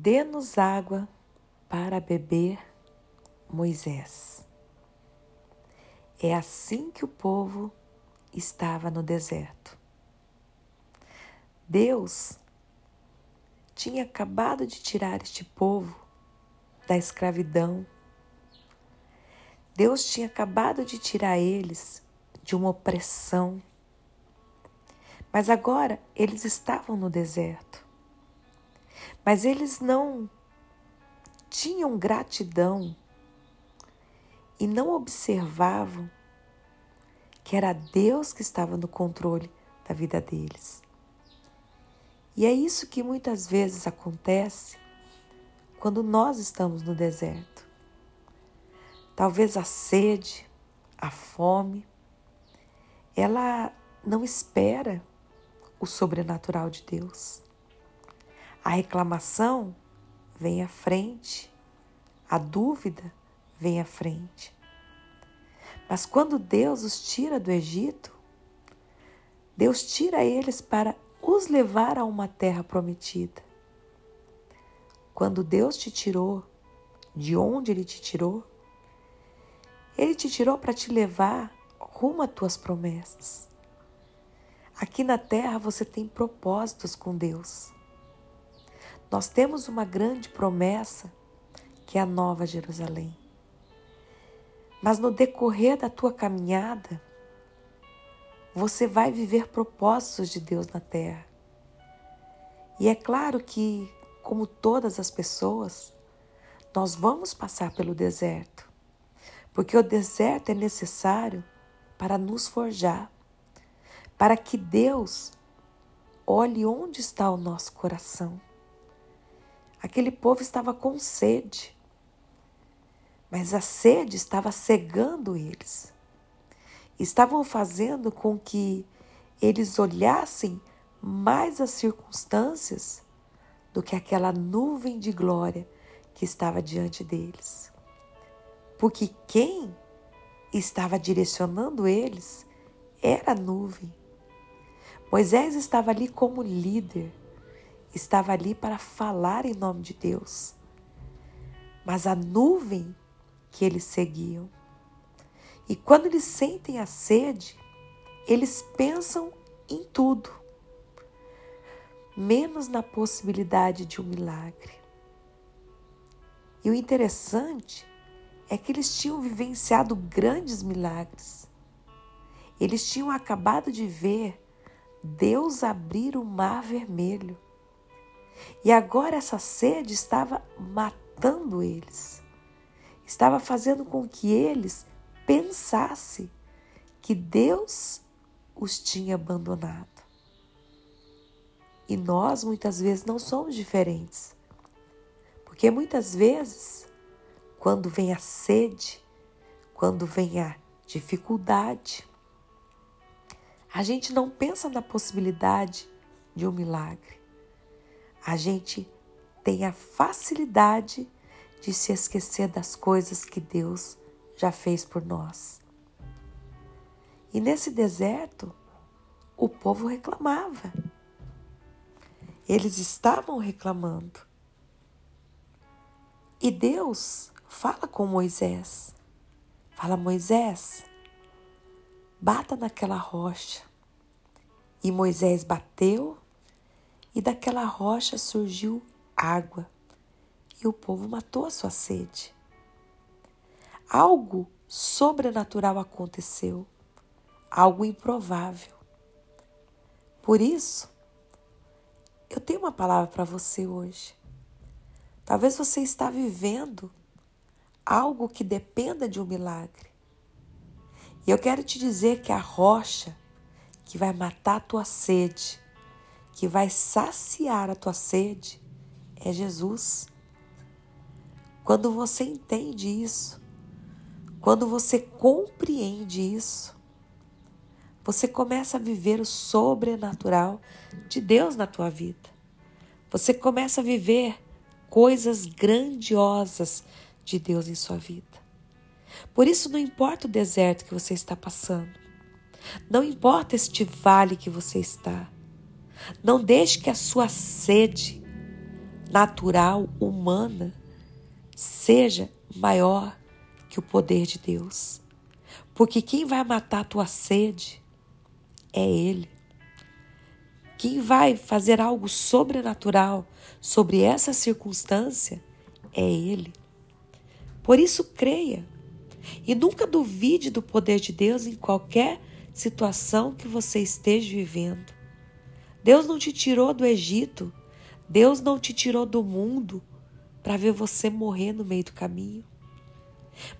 Dê-nos água para beber, Moisés. É assim que o povo estava no deserto. Deus tinha acabado de tirar este povo da escravidão. Deus tinha acabado de tirar eles de uma opressão. Mas agora eles estavam no deserto. Mas eles não tinham gratidão e não observavam que era Deus que estava no controle da vida deles. E é isso que muitas vezes acontece quando nós estamos no deserto. Talvez a sede, a fome, ela não espera o sobrenatural de Deus. A reclamação vem à frente, a dúvida vem à frente. Mas quando Deus os tira do Egito, Deus tira eles para os levar a uma terra prometida. Quando Deus te tirou, de onde Ele te tirou, Ele te tirou para te levar rumo às tuas promessas. Aqui na terra você tem propósitos com Deus. Nós temos uma grande promessa que é a Nova Jerusalém. Mas no decorrer da tua caminhada, você vai viver propósitos de Deus na terra. E é claro que, como todas as pessoas, nós vamos passar pelo deserto, porque o deserto é necessário para nos forjar, para que Deus olhe onde está o nosso coração. Aquele povo estava com sede, mas a sede estava cegando eles. Estavam fazendo com que eles olhassem mais as circunstâncias do que aquela nuvem de glória que estava diante deles. Porque quem estava direcionando eles era a nuvem. Moisés estava ali como líder, estava ali para falar em nome de Deus. Mas a nuvem que eles seguiam. E quando eles sentem a sede, eles pensam em tudo, menos na possibilidade de um milagre. E o interessante é que eles tinham vivenciado grandes milagres. Eles tinham acabado de ver Deus abrir o mar vermelho. E agora essa sede estava matando eles estava fazendo com que eles pensassem que Deus os tinha abandonado. E nós muitas vezes não somos diferentes. Porque muitas vezes, quando vem a sede, quando vem a dificuldade, a gente não pensa na possibilidade de um milagre. A gente tem a facilidade de se esquecer das coisas que Deus já fez por nós. E nesse deserto, o povo reclamava. Eles estavam reclamando. E Deus fala com Moisés. Fala, Moisés, bata naquela rocha. E Moisés bateu, e daquela rocha surgiu água e o povo matou a sua sede. Algo sobrenatural aconteceu, algo improvável. Por isso, eu tenho uma palavra para você hoje. Talvez você está vivendo algo que dependa de um milagre. E eu quero te dizer que a rocha que vai matar a tua sede, que vai saciar a tua sede, é Jesus. Quando você entende isso, quando você compreende isso, você começa a viver o sobrenatural de Deus na tua vida. Você começa a viver coisas grandiosas de Deus em sua vida. Por isso, não importa o deserto que você está passando, não importa este vale que você está, não deixe que a sua sede natural, humana, seja maior que o poder de Deus. Porque quem vai matar a tua sede é Ele. Quem vai fazer algo sobrenatural sobre essa circunstância é Ele. Por isso, creia e nunca duvide do poder de Deus em qualquer situação que você esteja vivendo. Deus não te tirou do Egito, Deus não te tirou do mundo para ver você morrer no meio do caminho.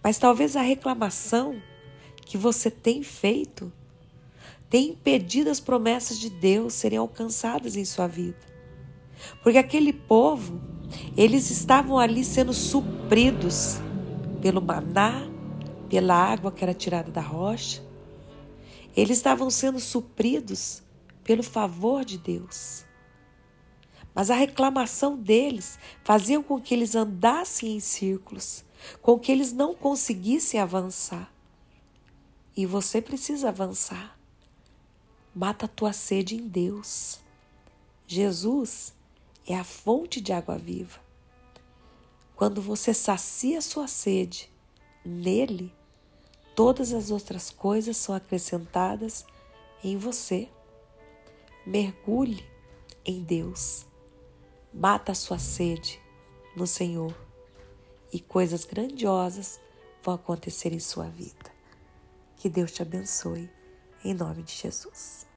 Mas talvez a reclamação que você tem feito tenha impedido as promessas de Deus serem alcançadas em sua vida. Porque aquele povo, eles estavam ali sendo supridos pelo maná, pela água que era tirada da rocha. Eles estavam sendo supridos pelo favor de Deus. Mas a reclamação deles fazia com que eles andassem em círculos, com que eles não conseguissem avançar. E você precisa avançar. Mata a tua sede em Deus. Jesus é a fonte de água viva. Quando você sacia sua sede nele, todas as outras coisas são acrescentadas em você. Mergulhe em Deus. Mata a sua sede no Senhor e coisas grandiosas vão acontecer em sua vida. Que Deus te abençoe, em nome de Jesus.